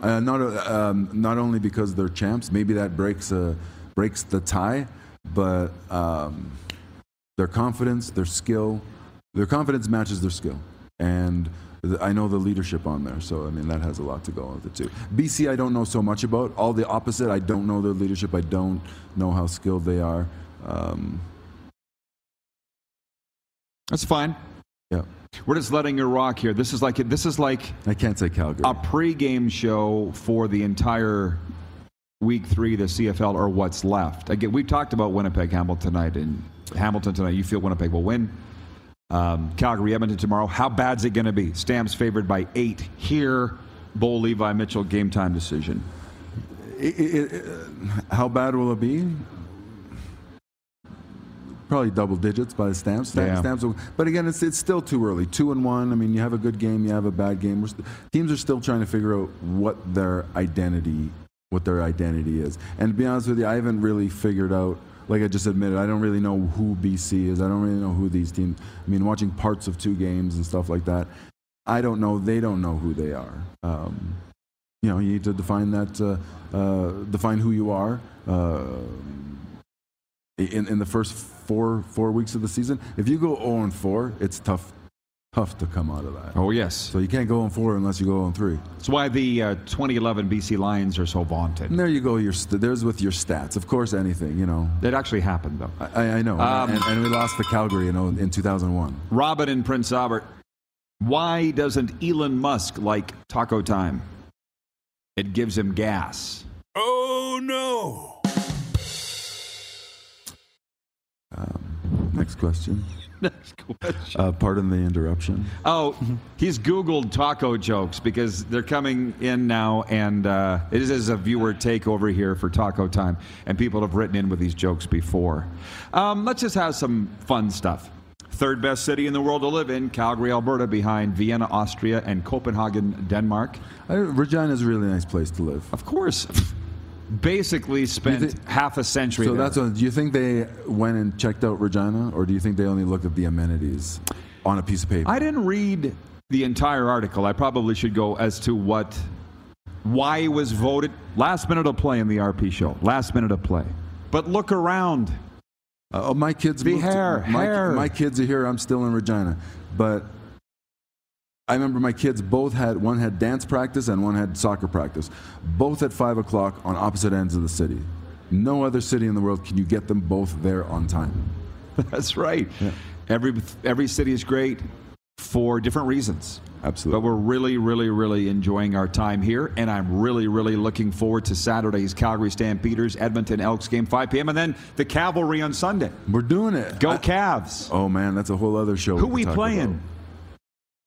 Uh, not uh, um, not only because they're champs, maybe that breaks uh, breaks the tie, but um, their confidence, their skill, their confidence matches their skill, and I know the leadership on there. So I mean that has a lot to go with it too. BC, I don't know so much about. All the opposite, I don't know their leadership. I don't know how skilled they are. Um,
That's fine.
yeah,
We're just letting you rock here. This is like this is like
I can't say Calgary.
a pregame show for the entire week three of the CFL or what's left. Again, we talked about Winnipeg, Hamilton tonight, and Hamilton tonight. You feel Winnipeg will win. Um, Calgary, Edmonton tomorrow. How bad's it going to be? Stamps favored by eight here. Bo Levi Mitchell game time decision.
It- it- it- how bad will it be? Probably double digits by the stamps. Stamp-
Yeah.
stamps will, but again, it's it's still too early. Two and one. I mean, you have a good game, you have a bad game. St- teams are still trying to figure out what their identity, what their identity is. And to be honest with you, I haven't really figured out. Like I just admitted, I don't really know who BC is. I don't really know who these teams. I mean, watching parts of two games and stuff like that, I don't know. They don't know who they are. Um, you know, you need to define that, uh, uh, define who you are uh, in, in the first four four weeks of the season. If you go 0 and 4, it's tough tough to come out of that.
Oh yes,
So you can't go on 4 unless you go on 3.
that's why the uh, 2011 BC Lions are so vaunted.
And there you go. Your st- there's with your stats. Of course, anything. You know,
It actually happened though.
I, I know.
Um,
and, and we lost to Calgary, you know, in 2001.
Robin and Prince Albert. Why doesn't Elon Musk like taco time? It gives him gas.
Oh no!
Next question.
Next question.
Uh, pardon the interruption.
Oh, he's Googled taco jokes because they're coming in now, and uh, it is a viewer takeover here for Taco Time, and people have written in with these jokes before. Um, let's just have some fun stuff. Third best city in the world to live in, Calgary, Alberta, behind Vienna, Austria, and Copenhagen, Denmark.
I, is a really nice place to live.
Of course, basically spent half a century
So
there.
that's what, do you think they went and checked out Regina, or do you think they only looked at the amenities on a piece of paper?
I didn't read the entire article. I probably should go as to what, why it was voted. Last minute of play in the RP show. Last minute of play. But look around.
Uh, oh, my kids.
The
moved to-
hair,
my,
hair.
my kids are here. I'm still in Regina, but I remember my kids both had one had dance practice and one had soccer practice, both at five o'clock on opposite ends of the city. No other city in the world can you get them both there on time.
That's right. Every every city is great for different reasons.
Absolutely.
But we're really, really, really enjoying our time here, and I'm really, really looking forward to Saturday's Calgary Stampeders, Edmonton Elks game, 5 p.m., and then the Cavalry on Sunday.
We're doing it.
Go
I-
Cavs!
oh man, that's a whole other show.
Who
could
we playing?
about.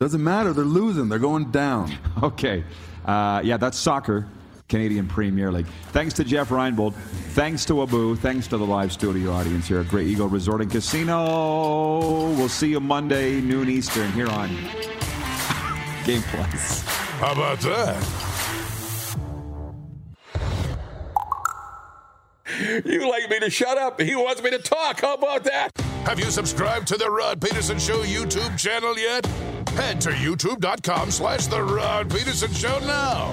Doesn't matter. They're losing. They're going down.
Okay. Uh, yeah, that's soccer. Canadian Premier League. Thanks to Jeff Reinbold. Thanks to Abou. Thanks to the live studio audience here at Grey Eagle Resort and Casino. We'll see you Monday, noon Eastern, here on Game Plus.
How about that?
You like me to shut up. He wants me to talk. How about that?
Have you subscribed to the Rod Pedersen Show YouTube channel yet? Head to youtube.com slash the Rod Pedersen Show now.